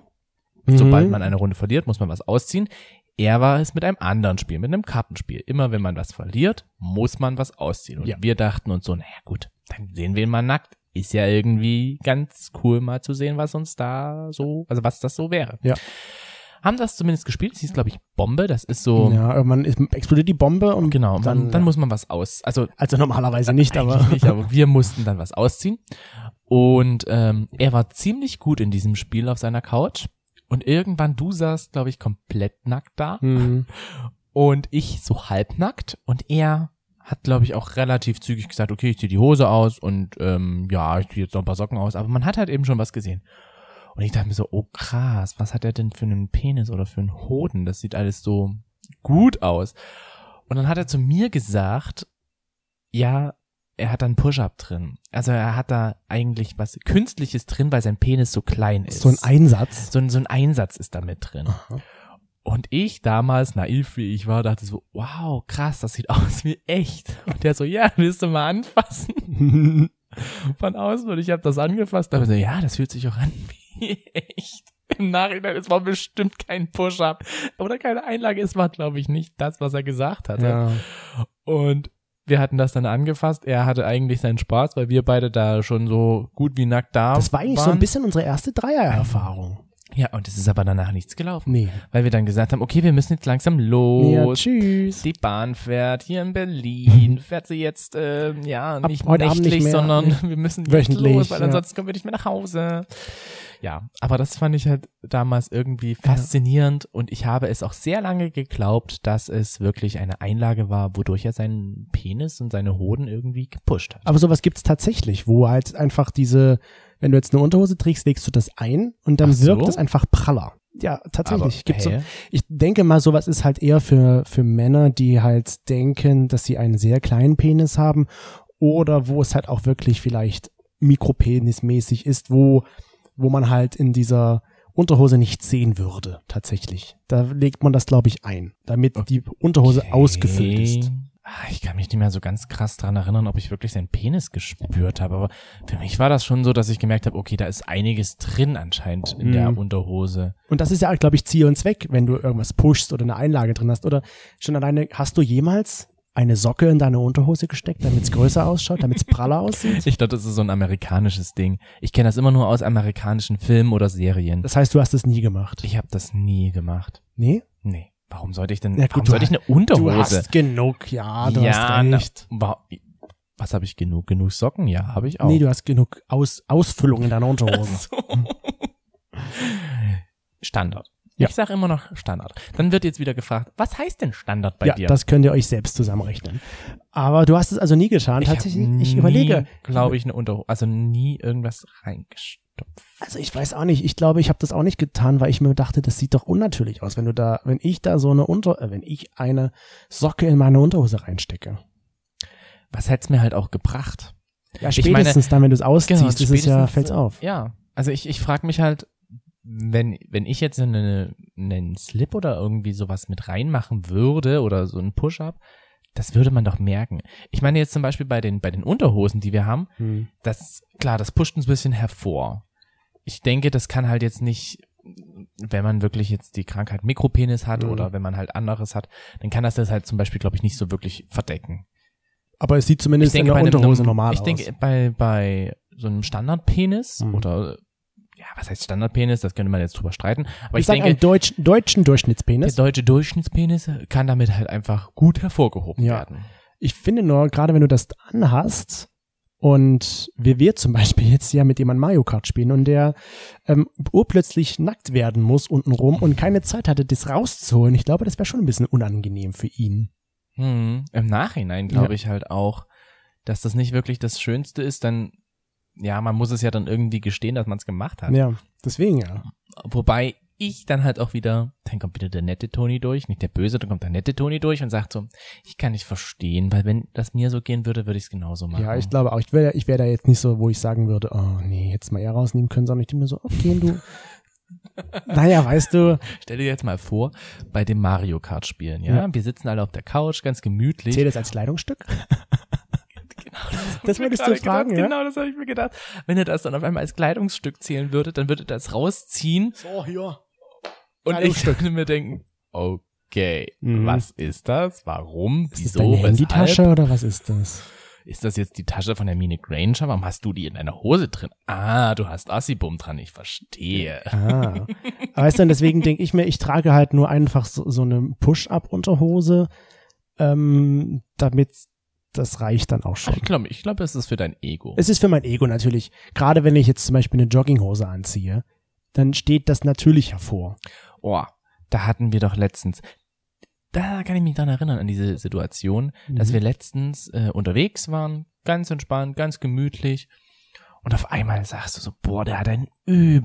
Mhm. Sobald man eine Runde verliert, muss man was ausziehen. Er war es mit einem anderen Spiel, mit einem Kartenspiel. Immer wenn man was verliert, muss man was ausziehen. Und Ja. wir dachten uns so, naja gut, dann sehen wir ihn mal nackt. Ist ja irgendwie ganz cool mal zu sehen, was uns da so, also was das so wäre. Ja. Haben das zumindest gespielt. Es hieß, glaube ich, Bombe. Das ist so, Ja, irgendwann ist, explodiert die Bombe und genau, dann, man, dann muss man was aus, also also normalerweise nicht, aber nicht, aber *laughs* wir mussten dann was ausziehen. Und ähm, er war ziemlich gut in diesem Spiel auf seiner Couch. Und irgendwann, du saßt, glaube ich, komplett nackt da. Hm. *laughs* Und ich so halbnackt. Und er hat, glaube ich, auch relativ zügig gesagt, okay, ich ziehe die Hose aus und ähm, ja, ich ziehe jetzt noch ein paar Socken aus. Aber man hat halt eben schon was gesehen. Und ich dachte mir so, oh krass, was hat er denn für einen Penis oder für einen Hoden? Das sieht alles so gut aus. Und dann hat er zu mir gesagt, ja, er hat da einen Push-Up drin. Also er hat da eigentlich was Künstliches drin, weil sein Penis so klein ist. so ein Einsatz. so ein, so ein Einsatz ist da mit drin. Aha. Und ich damals, naiv wie ich war, dachte so, wow, krass, das sieht *laughs* aus wie echt. Und der so, ja, willst du mal anfassen? *laughs* Von außen. Und ich habe das angefasst. Da so, ja, das fühlt sich auch an wie echt. Im Nachhinein, es war bestimmt kein Push-Up oder keine Einlage. Es war, glaube ich, nicht das, was er gesagt hatte. ja. Und wir hatten das dann angefasst. Er hatte eigentlich seinen Spaß, weil wir beide da schon so gut wie nackt da Das war eigentlich waren. so ein bisschen unsere erste Dreier-Erfahrung. Ja, und es ist aber danach nichts gelaufen. Nee. Weil wir dann gesagt haben, okay, wir müssen jetzt langsam los. Ja, tschüss. Die Bahn fährt hier in Berlin, *laughs* fährt sie jetzt, äh, ja, nicht nächtlich, nicht sondern *laughs* wir müssen jetzt los, weil ansonsten kommen wir nicht mehr nach Hause. Ja, aber das fand ich halt damals irgendwie faszinierend und ich habe es auch sehr lange geglaubt, dass es wirklich eine Einlage war, wodurch er seinen Penis und seine Hoden irgendwie gepusht hat. Aber sowas gibt's tatsächlich, wo halt einfach diese, wenn du jetzt eine Unterhose trägst, legst du das ein und dann Ach so? wirkt es einfach praller. Ja, tatsächlich. Aber, Gibt's so, ich denke mal, sowas ist halt eher für, für Männer, die halt denken, dass sie einen sehr kleinen Penis haben oder wo es halt auch wirklich vielleicht mikropenismäßig ist, wo, wo man halt in dieser Unterhose nicht sehen würde, tatsächlich. Da legt man das, glaube ich, ein, damit die Unterhose Okay. ausgefüllt ist. Ah, Ich kann mich nicht mehr so ganz krass dran erinnern, ob ich wirklich seinen Penis gespürt habe. Aber für mich war das schon so, dass ich gemerkt habe, okay, da ist einiges drin anscheinend in der Mhm. Unterhose. Und das ist ja, glaube ich, Ziel und Zweck, wenn du irgendwas pushst oder eine Einlage drin hast. Oder schon alleine, hast du jemals eine Socke in deine Unterhose gesteckt, damit es größer ausschaut, damit es praller aussieht? *laughs* Ich glaube, das ist so ein amerikanisches Ding. Ich kenne das immer nur aus amerikanischen Filmen oder Serien. Das heißt, du hast es nie gemacht. Ich habe das nie gemacht. Nee? Nee. Warum sollte ich denn, Ja, gut, warum du sollte ich eine Du Unterhose? hast genug, ja, du hast na, recht. wa- was habe ich genug? Genug Socken? Ja, habe ich auch. Nee, du hast genug Aus, Ausfüllung in deiner Unterhose. *laughs* Standard. Ja. Ich sage immer noch Standard. Dann wird jetzt wieder gefragt, was heißt denn Standard bei ja, dir? das könnt ihr euch selbst zusammenrechnen. Aber du hast es also nie getan. ich Tatsächlich, hab ich nie, überlege. glaube ich, eine Unterhose, also nie irgendwas reingestopft. Also ich weiß auch nicht. Ich glaube, ich habe das auch nicht getan, weil ich mir dachte, das sieht doch unnatürlich aus, wenn du da, wenn ich da so eine Unter, äh, wenn ich eine Socke in meine Unterhose reinstecke. Was hätt's mir halt auch gebracht? Ja, Ich meine- spätestens dann, wenn du es ausziehst, Genau, ist es ja, spätestens, fällt's auf. Ja, also ich, ich frage mich halt, wenn, wenn ich jetzt eine, einen Slip oder irgendwie sowas mit reinmachen würde oder so einen Push-Up, das würde man doch merken. Ich meine jetzt zum Beispiel bei den, bei den Unterhosen, die wir haben, Hm. das, klar, das pusht ein bisschen hervor. Ich denke, das kann halt jetzt nicht, wenn man wirklich jetzt die Krankheit Mikropenis hat Mhm. oder wenn man halt anderes hat, dann kann das das halt zum Beispiel, glaube ich, nicht so wirklich verdecken. Aber es sieht zumindest in der bei einem Unterhose Norm- normal ich aus. denke, bei, bei so einem Standardpenis Mhm. oder, ja, was heißt Standardpenis, das könnte man jetzt drüber streiten, aber ich ich, denke, deutsch, deutschen der Durchschnittspenis. deutsche Durchschnittspenis kann damit halt einfach gut hervorgehoben Ja. werden. Ich finde nur, gerade wenn du das anhast und wie wir zum Beispiel jetzt ja mit jemandem Mario Kart spielen und der ähm, urplötzlich nackt werden muss untenrum und keine Zeit hatte, das rauszuholen, ich glaube, das wäre schon ein bisschen unangenehm für ihn. Hm. Im Nachhinein glaube Ja. ich halt auch, dass das nicht wirklich das Schönste ist, dann, ja, man muss es ja dann irgendwie gestehen, dass man es gemacht hat. Ja, deswegen ja. Wobei ich dann halt auch wieder, dann kommt wieder der nette Toni durch, nicht der böse, dann kommt der nette Toni durch und sagt so, ich kann nicht verstehen, weil wenn das mir so gehen würde, würde ich es genauso machen. Ja, ich glaube auch, ich wäre ich wär da jetzt nicht so, wo ich sagen würde, oh nee, jetzt mal eher rausnehmen können, sondern ich denke mir so, okay, du. *laughs* naja, weißt du, Stell dir jetzt mal vor, bei dem Mario Kart spielen, ja? Ja. Wir sitzen alle auf der Couch, ganz gemütlich. zählt das als Kleidungsstück? *laughs* Genau, Das würdest mir du gerade fragen, gedacht. ja? Genau, das habe ich mir gedacht. Wenn er das dann auf einmal als Kleidungsstück zählen würde, dann würde er das rausziehen So, hier. und ich würde mir denken, okay, Mhm. was ist das? Warum? Ist das Wieso? deine Weshalb? Handytasche oder was ist das? Ist das jetzt die Tasche von der Mine Granger? Warum hast du die in deiner Hose drin? Ah, du hast Assibum dran, ich verstehe. Ah. Weißt du, und deswegen denke ich mir, ich trage halt nur einfach so, so eine Push-Up-Unterhose, ähm, damit das reicht dann auch schon. Ich glaube, ich glaube, es ist für dein Ego. Es ist für mein Ego natürlich. Gerade wenn ich jetzt zum Beispiel eine Jogginghose anziehe, dann steht das natürlich hervor. Oh, da hatten wir doch letztens, da kann ich mich dran erinnern an diese Situation, dass Mhm. wir letztens äh, unterwegs waren, ganz entspannt, ganz gemütlich und auf einmal sagst du so, boah, der hat einen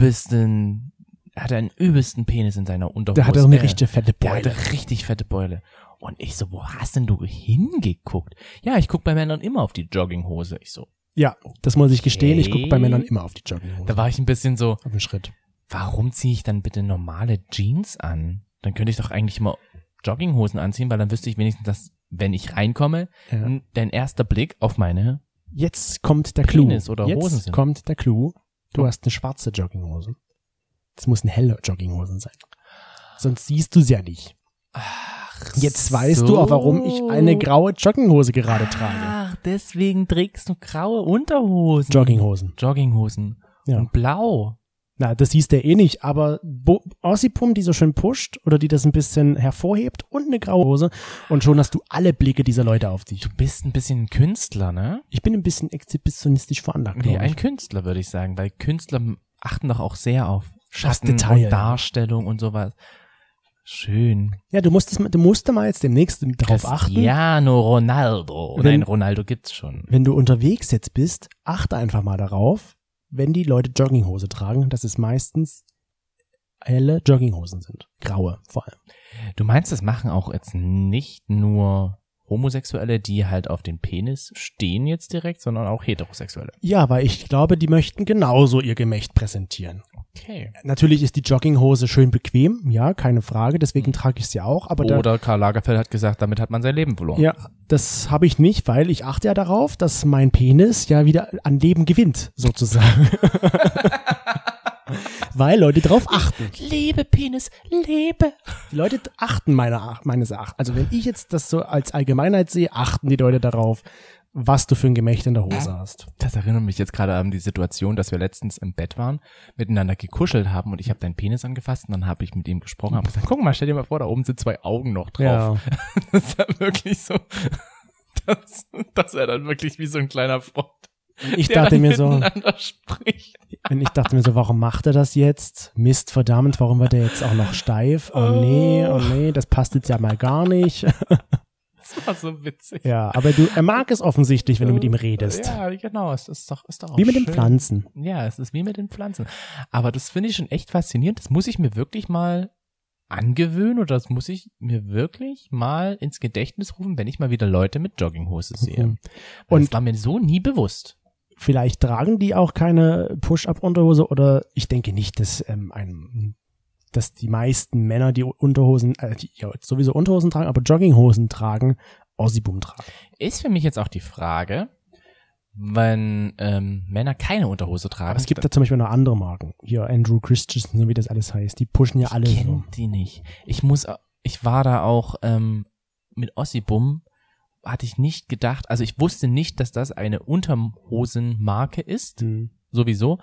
übelsten, hat einen übelsten Penis in seiner Unterhose. Der hat auch eine Äh, richtige fette Der Beule. hatte richtig fette Beule. Und ich so, wo hast denn du hingeguckt? Ja, ich guck bei Männern immer auf die Jogginghose. Ich so, Ja, das muss ich gestehen. Ich gucke bei. Männern immer auf die Jogginghose. da war ich ein bisschen so, auf den Schritt. warum ziehe ich dann bitte normale Jeans an? Dann könnte ich doch eigentlich immer Jogginghosen anziehen, weil dann wüsste ich wenigstens, dass, wenn ich reinkomme, Ja. dein erster Blick auf meine. Jetzt kommt der Clou. Penis oder Jetzt Hosen sind. kommt der Clou. Du hast eine schwarze Jogginghose. Das muss eine helle Jogginghose sein. Sonst siehst du sie ja nicht. Jetzt weißt so. du auch, warum ich eine graue Jogginghose gerade trage. Ach, deswegen trägst du graue Unterhosen. Jogginghosen. Jogginghosen. Ja. Und blau. Na, das du ja eh nicht, aber Bo Ossipum, die so schön pusht oder die das ein bisschen hervorhebt und eine graue Hose und schon hast du alle Blicke dieser Leute auf dich. Du bist ein bisschen ein Künstler, ne? Ich bin ein bisschen exhibitionistisch veranlagt. Nee, ein. Künstler würde ich sagen, weil Künstler achten doch auch sehr auf Schatten und Darstellung und sowas. Schön. Ja, du musst, es, mal- du musst mal jetzt demnächst darauf achten. Cristiano Ronaldo. Wenn- Nein, Ronaldo gibt's schon. Wenn du unterwegs jetzt bist, achte einfach mal darauf, wenn die Leute Jogginghose tragen, dass es meistens helle Jogginghosen sind. Graue vor allem. Du meinst, das machen auch jetzt nicht nur Homosexuelle, die halt auf den Penis stehen jetzt direkt, sondern auch Heterosexuelle. Ja, weil ich glaube, die möchten genauso ihr Gemächt präsentieren. Okay. Natürlich ist die Jogginghose schön bequem, ja, keine Frage, deswegen trage ich sie auch, aber da, Oder Karl Lagerfeld hat gesagt, damit hat man sein Leben verloren. ja, das habe ich nicht, weil ich achte ja darauf, dass mein Penis ja wieder an Leben gewinnt, sozusagen. *laughs* weil Leute drauf achten. Lebe, Penis, lebe. Die Leute achten meiner, meines Erachtens. Also wenn ich jetzt das so als Allgemeinheit sehe, achten die Leute darauf, was du für ein Gemächt in der Hose hast. Das erinnert mich jetzt gerade an die Situation, dass wir letztens im Bett waren, miteinander gekuschelt haben und ich habe deinen Penis angefasst und dann habe ich mit ihm gesprochen und gesagt, guck mal, stell dir mal vor, da oben sind zwei Augen noch drauf. *laughs* Das ist ja wirklich so, das, das wäre dann wirklich wie so ein kleiner Freund, Ich dachte dann mir so, spricht. und ich dachte mir so, warum macht er das jetzt? Mist, verdammt, warum wird er jetzt auch noch steif? Oh nee, oh nee, das passt jetzt ja mal gar nicht. *laughs* Das war so witzig. Ja, aber du, er mag es offensichtlich, wenn du mit ihm redest. Ja, genau, es ist doch, ist doch auch Wie mit den schön. Pflanzen. Ja, es ist wie mit den Pflanzen. Aber das finde ich schon echt faszinierend. Das muss ich mir wirklich mal angewöhnen oder das muss ich mir wirklich mal ins Gedächtnis rufen, wenn ich mal wieder Leute mit Jogginghose sehe. Mhm. Und Und- das war mir so nie bewusst. Vielleicht tragen die auch keine Push-Up-Unterhose oder ich denke nicht, dass ähm, ein dass die meisten Männer, die Unterhosen, äh, die ja, sowieso Unterhosen tragen, aber Jogginghosen tragen, Ossibum tragen. Ist für mich jetzt auch die Frage, wenn ähm, Männer keine Unterhose tragen. Aber es gibt da zum Beispiel noch andere Marken. Hier Andrew Christensen, so wie das alles heißt. Die pushen ja alle ich so. kenn die nicht. Ich muss, ich war da auch ähm, mit Ossibum, hatte ich nicht gedacht, also ich wusste nicht, dass das eine Unterhosenmarke ist, Hm. sowieso,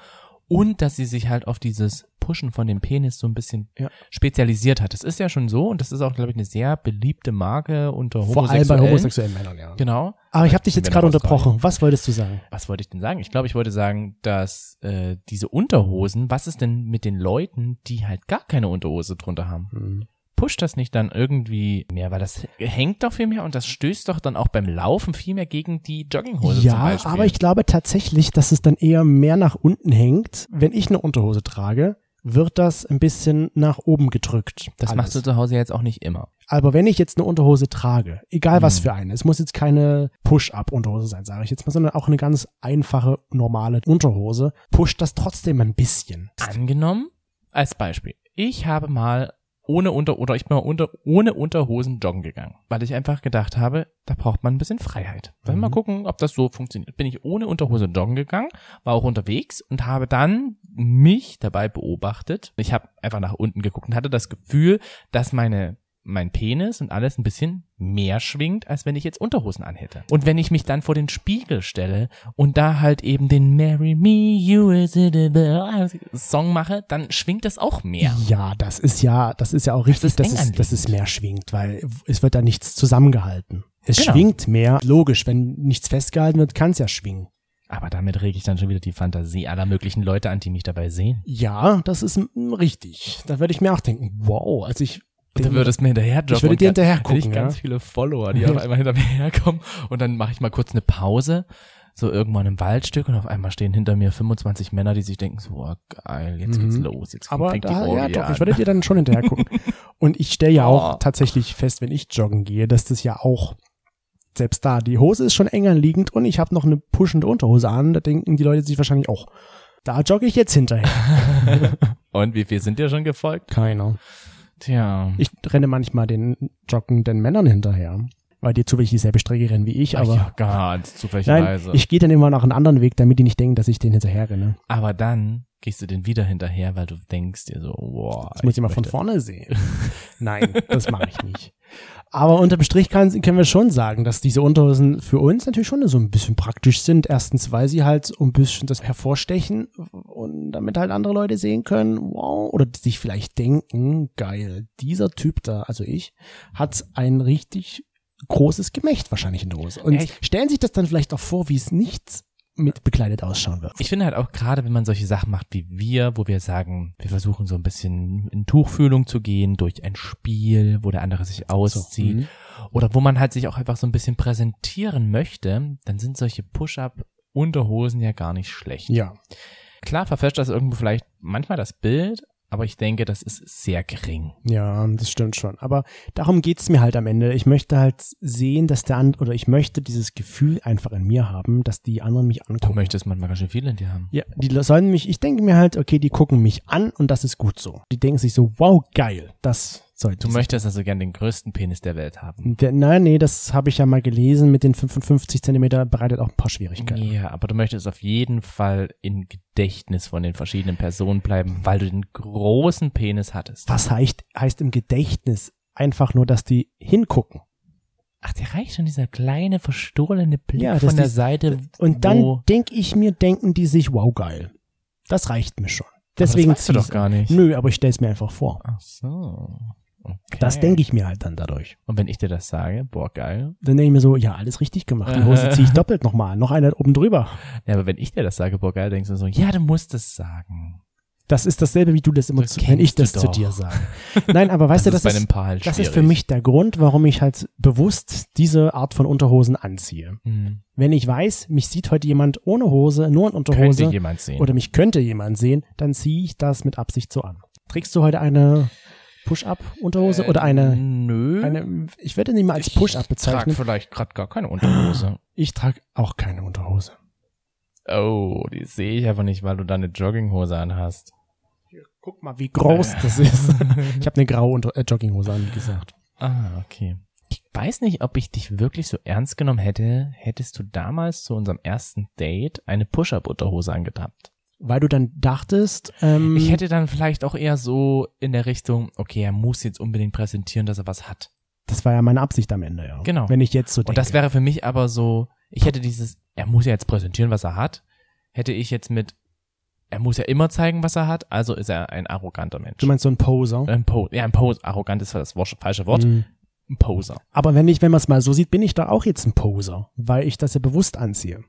und dass sie sich halt auf dieses Pushen von dem Penis so ein bisschen Ja. spezialisiert hat. Das ist ja schon so und das ist auch, glaube ich, eine sehr beliebte Marke unter Vor allem bei Homosexuellen. homosexuellen Männern, ja. Genau. Aber ich habe dich jetzt gerade unterbrochen. Was wolltest du sagen? was wollte ich denn sagen? Ich glaube, ich wollte sagen, dass äh, diese Unterhosen, was ist denn mit den Leuten, die halt gar keine Unterhose drunter haben? Hm. Pusht das nicht dann irgendwie mehr, weil das hängt doch viel mehr und das stößt doch dann auch beim Laufen viel mehr gegen die Jogginghose Ja, Beispiel. aber ich glaube tatsächlich, dass es dann eher mehr nach unten hängt. Wenn ich eine Unterhose trage, wird das ein bisschen nach oben gedrückt. das alles. machst du zu Hause jetzt auch nicht immer. Aber wenn ich jetzt eine Unterhose trage, egal was Hm. für eine, es muss jetzt keine Push-Up-Unterhose sein, sage ich jetzt mal, sondern auch eine ganz einfache, normale Unterhose, pusht das trotzdem ein bisschen. Angenommen, als Beispiel, ich habe mal ohne Unter oder ich bin mal unter, ohne Unterhosen joggen gegangen, weil ich einfach gedacht habe, da braucht man ein bisschen Freiheit. Wollen wir mal Mhm. gucken, ob das so funktioniert. Bin ich ohne Unterhose joggen gegangen, war auch unterwegs und habe dann mich dabei beobachtet. Ich habe einfach nach unten geguckt und hatte das Gefühl, dass meine mein Penis und alles ein bisschen mehr schwingt, als wenn ich jetzt Unterhosen anhätte. Und wenn ich mich dann vor den Spiegel stelle und da halt eben den Marry Me, You is it Song mache, dann schwingt das auch mehr. Ja, das ist ja, das ist ja auch richtig, ist dass es, dass es mehr schwingt, weil es wird da nichts zusammengehalten. Es Genau. schwingt mehr. Logisch, wenn nichts festgehalten wird, kann es ja schwingen. Aber damit rege ich dann schon wieder die Fantasie aller möglichen Leute an, die mich dabei sehen. Ja, das ist richtig. Da würde ich mir auch denken, wow, also ich Du würdest mir hinterher joggen. Ich würde dir hinterher hätte ich gucken, ganz ja. viele Follower, die auf *laughs* einmal hinter mir herkommen und dann mache ich mal kurz eine Pause, so irgendwann im Waldstück und auf einmal stehen hinter mir 25 Männer, die sich denken so, oh, geil, jetzt geht's Mhm. los, jetzt Aber fängt die da, ja Orgie doch, an. ich würde dir dann schon hinterher gucken. *laughs* Und ich stelle ja auch Oh. tatsächlich fest, wenn ich joggen gehe, dass das ja auch selbst da, die Hose ist schon eng anliegend und ich habe noch eine pushende Unterhose an, da denken die Leute sich wahrscheinlich auch, da jogge ich jetzt hinterher. *laughs* Und wie viel sind dir schon gefolgt? Keiner. Tja. Ich renne manchmal den joggenden Männern hinterher, weil die zufällig dieselbe Strecke rennen wie ich, Ach aber ja, ganz nein, zufälligerweise. ich gehe dann immer nach einem anderen Weg, damit die nicht denken, dass ich den hinterher renne. Aber dann gehst du den wieder hinterher, weil du denkst dir so, wow. Das muss ich mal von vorne sehen. *laughs* Nein, das mache ich nicht. Aber unterm Strich kann, können wir schon sagen, dass diese Unterhosen für uns natürlich schon so ein bisschen praktisch sind. Erstens, weil sie halt so ein bisschen das hervorstechen und damit halt andere Leute sehen können, wow, oder sich vielleicht denken, geil, dieser Typ da, also ich, hat ein richtig großes Gemächt wahrscheinlich in der Hose. Und Echt? stellen sich das dann vielleicht auch vor, wie es nicht mit bekleidet ausschauen wird. Ich finde halt auch gerade, wenn man solche Sachen macht wie wir, wo wir sagen, wir versuchen so ein bisschen in Tuchfühlung zu gehen durch ein Spiel, wo der andere sich auszieht, mhm. oder wo man halt sich auch einfach so ein bisschen präsentieren möchte, dann sind solche Push-Up-Unterhosen ja gar nicht schlecht. Ja. Klar verfälscht das irgendwo vielleicht manchmal das Bild, aber ich denke, das ist sehr gering. Ja, das stimmt schon. Aber darum geht's mir halt am Ende. Ich möchte halt sehen, dass der andere, oder ich möchte dieses Gefühl einfach in mir haben, dass die anderen mich Du angucken. möchtest manchmal ganz schön viel in dir haben. Ja, die sollen mich, ich denke mir halt, okay, die gucken mich an und das ist gut so. Die denken sich so, wow, geil, das sollte Du möchtest also gern den größten Penis der Welt haben. Der, nein, nee, das habe ich ja mal gelesen, mit den 55 Zentimeter bereitet auch ein paar Schwierigkeiten. Ja, aber du möchtest auf jeden Fall im Gedächtnis von den verschiedenen Personen bleiben, weil du den großen Penis hattest. Was heißt, heißt im Gedächtnis einfach nur, dass die hingucken. Ach, der reicht schon, dieser kleine, verstohlene Blick Ja, von der ist- Seite. Und dann wo, denke ich mir, denken die sich, wow, geil. Das reicht mir schon. aber Deswegen das weißt du doch gar nicht. Nö, aber ich stelle es mir einfach vor. Ach so. Okay. Das denke ich mir halt dann dadurch. Und wenn ich dir das sage, boah, geil. Dann denke ich mir so, ja, alles richtig gemacht. Die Hose ziehe ich *laughs* doppelt nochmal. Noch eine oben drüber. Ja, aber wenn ich dir das sage, boah, geil, denkst du so, ja, du musst es sagen. Das ist dasselbe, wie du das immer, Das zu, wenn ich das zu dir sage. *laughs* Nein, aber weißt das du, ist das bei einem ist, Paar halt das ist für mich der Grund, warum ich halt bewusst diese Art von Unterhosen anziehe. Hm. Wenn ich weiß, mich sieht heute jemand ohne Hose, nur in Könnte Unterhose jemand sehen. oder mich könnte jemand sehen, dann ziehe ich das mit Absicht so an. Trägst du heute eine Push-Up-Unterhose oder eine, Nö. eine, ich würde nicht mal als Ich Push-Up trag bezeichnen. vielleicht gerade gar keine Unterhose. Ich trage auch keine Unterhose. Oh, die sehe ich aber nicht, weil du da eine Jogginghose anhast. Guck mal, wie groß das ist. ich habe eine graue Unter äh, Jogginghose an, wie gesagt. Ah, okay. Ich weiß nicht, ob ich dich wirklich so ernst genommen hätte, hättest du damals zu unserem ersten Date eine Push-Up-Unterhose angehabt. Weil du dann dachtest, ähm, Ich hätte dann vielleicht auch eher so in der Richtung, okay, er muss jetzt unbedingt präsentieren, dass er was hat. das war ja meine Absicht am Ende, ja. Genau. Wenn ich jetzt so denke. Und das wäre für mich aber so, ich hätte dieses, er muss ja jetzt präsentieren, was er hat, hätte ich jetzt mit, er muss ja immer zeigen, was er hat, also ist er ein arroganter Mensch. Du meinst so ein Poser? ein Po- ja, ein Poser, arrogant ist das falsche Wort, Mhm. ein Poser. Aber wenn ich, wenn man es mal so sieht, bin ich da auch jetzt ein Poser, weil ich das ja bewusst anziehe.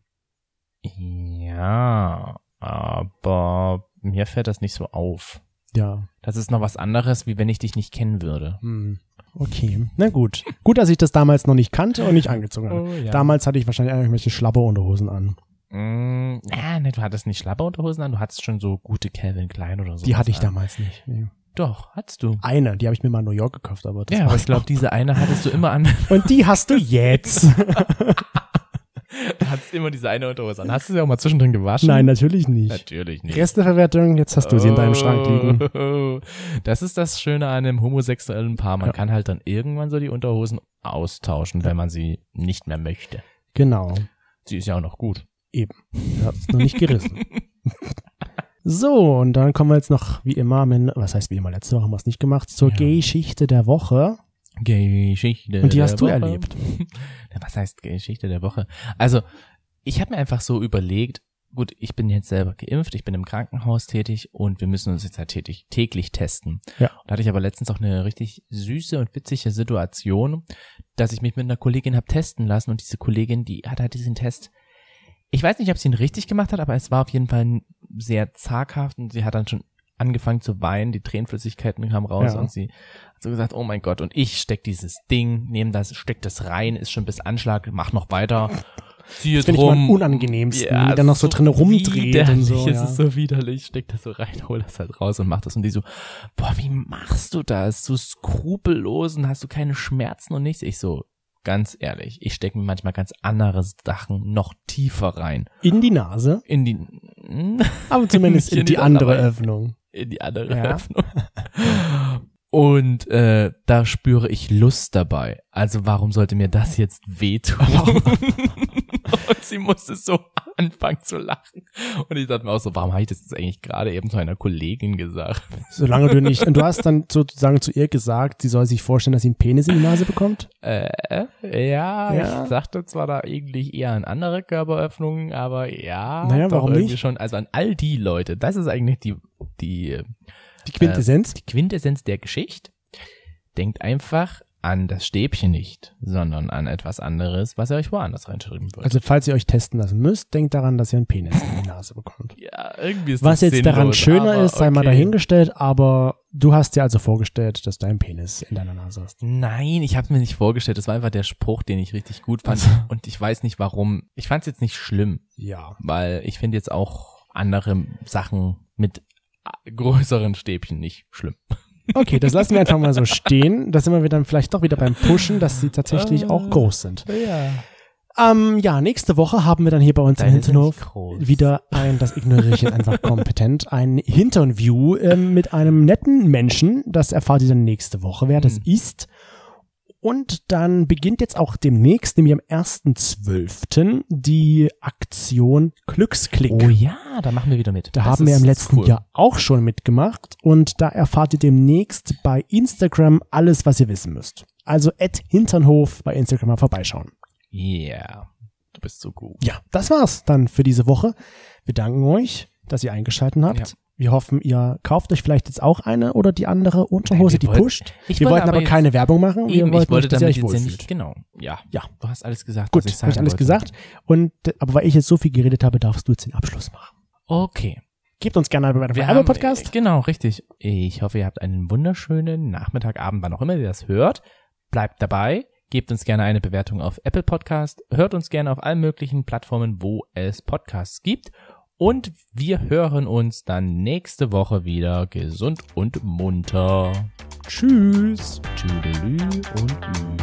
Ja, aber mir fällt das nicht so auf. Ja. Das ist noch was anderes, wie wenn ich dich nicht kennen würde. Hm. Okay. Na gut. Gut, dass ich das damals noch nicht kannte und nicht angezogen habe. Oh, ja. Damals hatte ich wahrscheinlich irgendwelche Schlabberunterhosen an. Mm, na, ne, du hattest nicht Schlabberunterhosen an, du hattest schon so gute Calvin Klein oder so. Die hatte ich damals nicht. Nee. Doch, hattest du. Eine, die habe ich mir mal in New York gekauft, aber das Ja, aber ich glaube, diese eine hattest du immer an. *laughs* Und die hast du jetzt. *laughs* Du hattest immer diese eine Unterhose an. Hast du sie auch mal zwischendrin gewaschen? Nein, natürlich nicht. Natürlich nicht. Resteverwertung, jetzt hast du sie in deinem Schrank liegen. Oh, Das ist das Schöne an einem homosexuellen Paar. Man Ja. kann halt dann irgendwann so die Unterhosen austauschen, wenn man sie nicht mehr möchte. Genau. Sie ist ja auch noch gut. Eben. Du hast es noch nicht gerissen. *laughs* So, und dann kommen wir jetzt noch, wie immer, mit, was heißt wie immer, letzte Woche haben wir es nicht gemacht, zur Ja. Geschichte der Woche. Geschichte. Und die hast du Woche. erlebt. *laughs* Was heißt Geschichte der Woche? Also, ich habe mir einfach so überlegt, gut, ich bin jetzt selber geimpft, ich bin im Krankenhaus tätig und wir müssen uns jetzt halt tätig, täglich testen. Ja. Da hatte ich aber letztens auch eine richtig süße und witzige Situation, dass ich mich mit einer Kollegin hab testen lassen und diese Kollegin, die hat halt diesen Test, ich weiß nicht, ob sie ihn richtig gemacht hat, aber es war auf jeden Fall sehr zaghaft und sie hat dann schon angefangen zu weinen, die Tränenflüssigkeiten kamen raus Ja. und sie hat so gesagt, oh mein Gott, und ich steck dieses Ding, nehme das, steck das rein, ist schon bis Anschlag, mach noch weiter, ziehe Das finde ich mal am unangenehmsten, Ja, die dann noch so so drin rumdreht und so. Es Ja. ist so widerlich, steck das so rein, hol das halt raus und mach das. Und die so, boah, wie machst du das? So skrupellos und hast du keine Schmerzen und nichts? Ich so, ganz ehrlich, ich stecke mir manchmal ganz andere Sachen noch tiefer rein. In die Nase, In die, aber zumindest *laughs* in die andere andere. Öffnung. In die andere Ja. Öffnung. Und äh, da spüre ich Lust dabei. Also warum sollte mir das jetzt wehtun? *laughs* *laughs* und sie musste so anfangen zu lachen. Und ich dachte mir auch so, warum habe ich das jetzt eigentlich gerade eben zu einer Kollegin gesagt? Solange du nicht, und du hast dann *laughs* sozusagen zu ihr gesagt, sie soll sich vorstellen, dass sie einen Penis in die Nase bekommt? Äh, ja, Ja. ich sagte zwar da eigentlich eher an andere Körperöffnungen, aber ja, Naja, doch warum nicht? schon. Also an all die Leute, das ist eigentlich die, die Die Quintessenz? die Quintessenz der Geschichte. Denkt einfach an das Stäbchen nicht, sondern an etwas anderes, was ihr euch woanders reinschreiben wird. Also falls ihr euch testen lassen müsst, denkt daran, dass ihr einen Penis in die Nase bekommt. ja, irgendwie ist Was das jetzt daran sinnlos, schöner aber ist, sei mal okay. dahingestellt, aber du hast dir also vorgestellt, dass du einen Penis in deiner Nase hast. Nein, ich habe mir nicht vorgestellt. Das war einfach der Spruch, den ich richtig gut fand. Also. Und ich weiß nicht warum. Ich fand es jetzt nicht schlimm, Ja. weil ich finde jetzt auch andere Sachen mit größeren Stäbchen nicht schlimm. Okay, das lassen wir einfach mal so stehen. Da sind wir dann vielleicht doch wieder beim Pushen, dass sie tatsächlich Äh. auch groß sind. Ja. Ähm, ja, nächste Woche haben wir dann hier bei uns im Deine sind Hinterhof wieder ein, das ignoriere ich jetzt einfach *laughs* kompetent, ein Hinterview ähm, mit einem netten Menschen. Das erfahrt ihr dann nächste Woche, wer das Hm. ist. Und dann beginnt jetzt auch demnächst, nämlich am 1.12. die Aktion Glücksklick. Oh ja, da machen wir wieder mit. Da Das haben wir im letzten cool. Jahr auch schon mitgemacht und da erfahrt ihr demnächst bei Instagram alles, was ihr wissen müsst. Also at Hinternhof bei Instagram mal vorbeischauen. Yeah. Du bist so gut. Ja, das war's dann für diese Woche. Wir danken euch, dass ihr eingeschalten habt. Ja. Wir hoffen, ihr kauft euch vielleicht jetzt auch eine oder die andere Unterhose, Nein, wir die wollten- pusht. Wir wollte wollten aber, keine Werbung machen. Wir Eben, wollten ich wollte damit jetzt ja nicht, genau. Ja. Ja. Du hast alles gesagt, Gut, was ich habe ich alles wollte. gesagt. Und aber weil ich jetzt so viel geredet habe, darfst du jetzt den Abschluss machen. Okay. Gebt uns gerne eine Bewertung für Wir Podcast. Genau, richtig. Ich hoffe, ihr habt einen wunderschönen Nachmittag, Abend, wann auch immer ihr das hört. Bleibt dabei. Gebt uns gerne eine Bewertung auf Apple Podcast. Hört uns gerne auf allen möglichen Plattformen, wo es Podcasts gibt. Und wir hören uns dann nächste Woche wieder gesund und munter. Tschüss. Tschüdelü und Ü.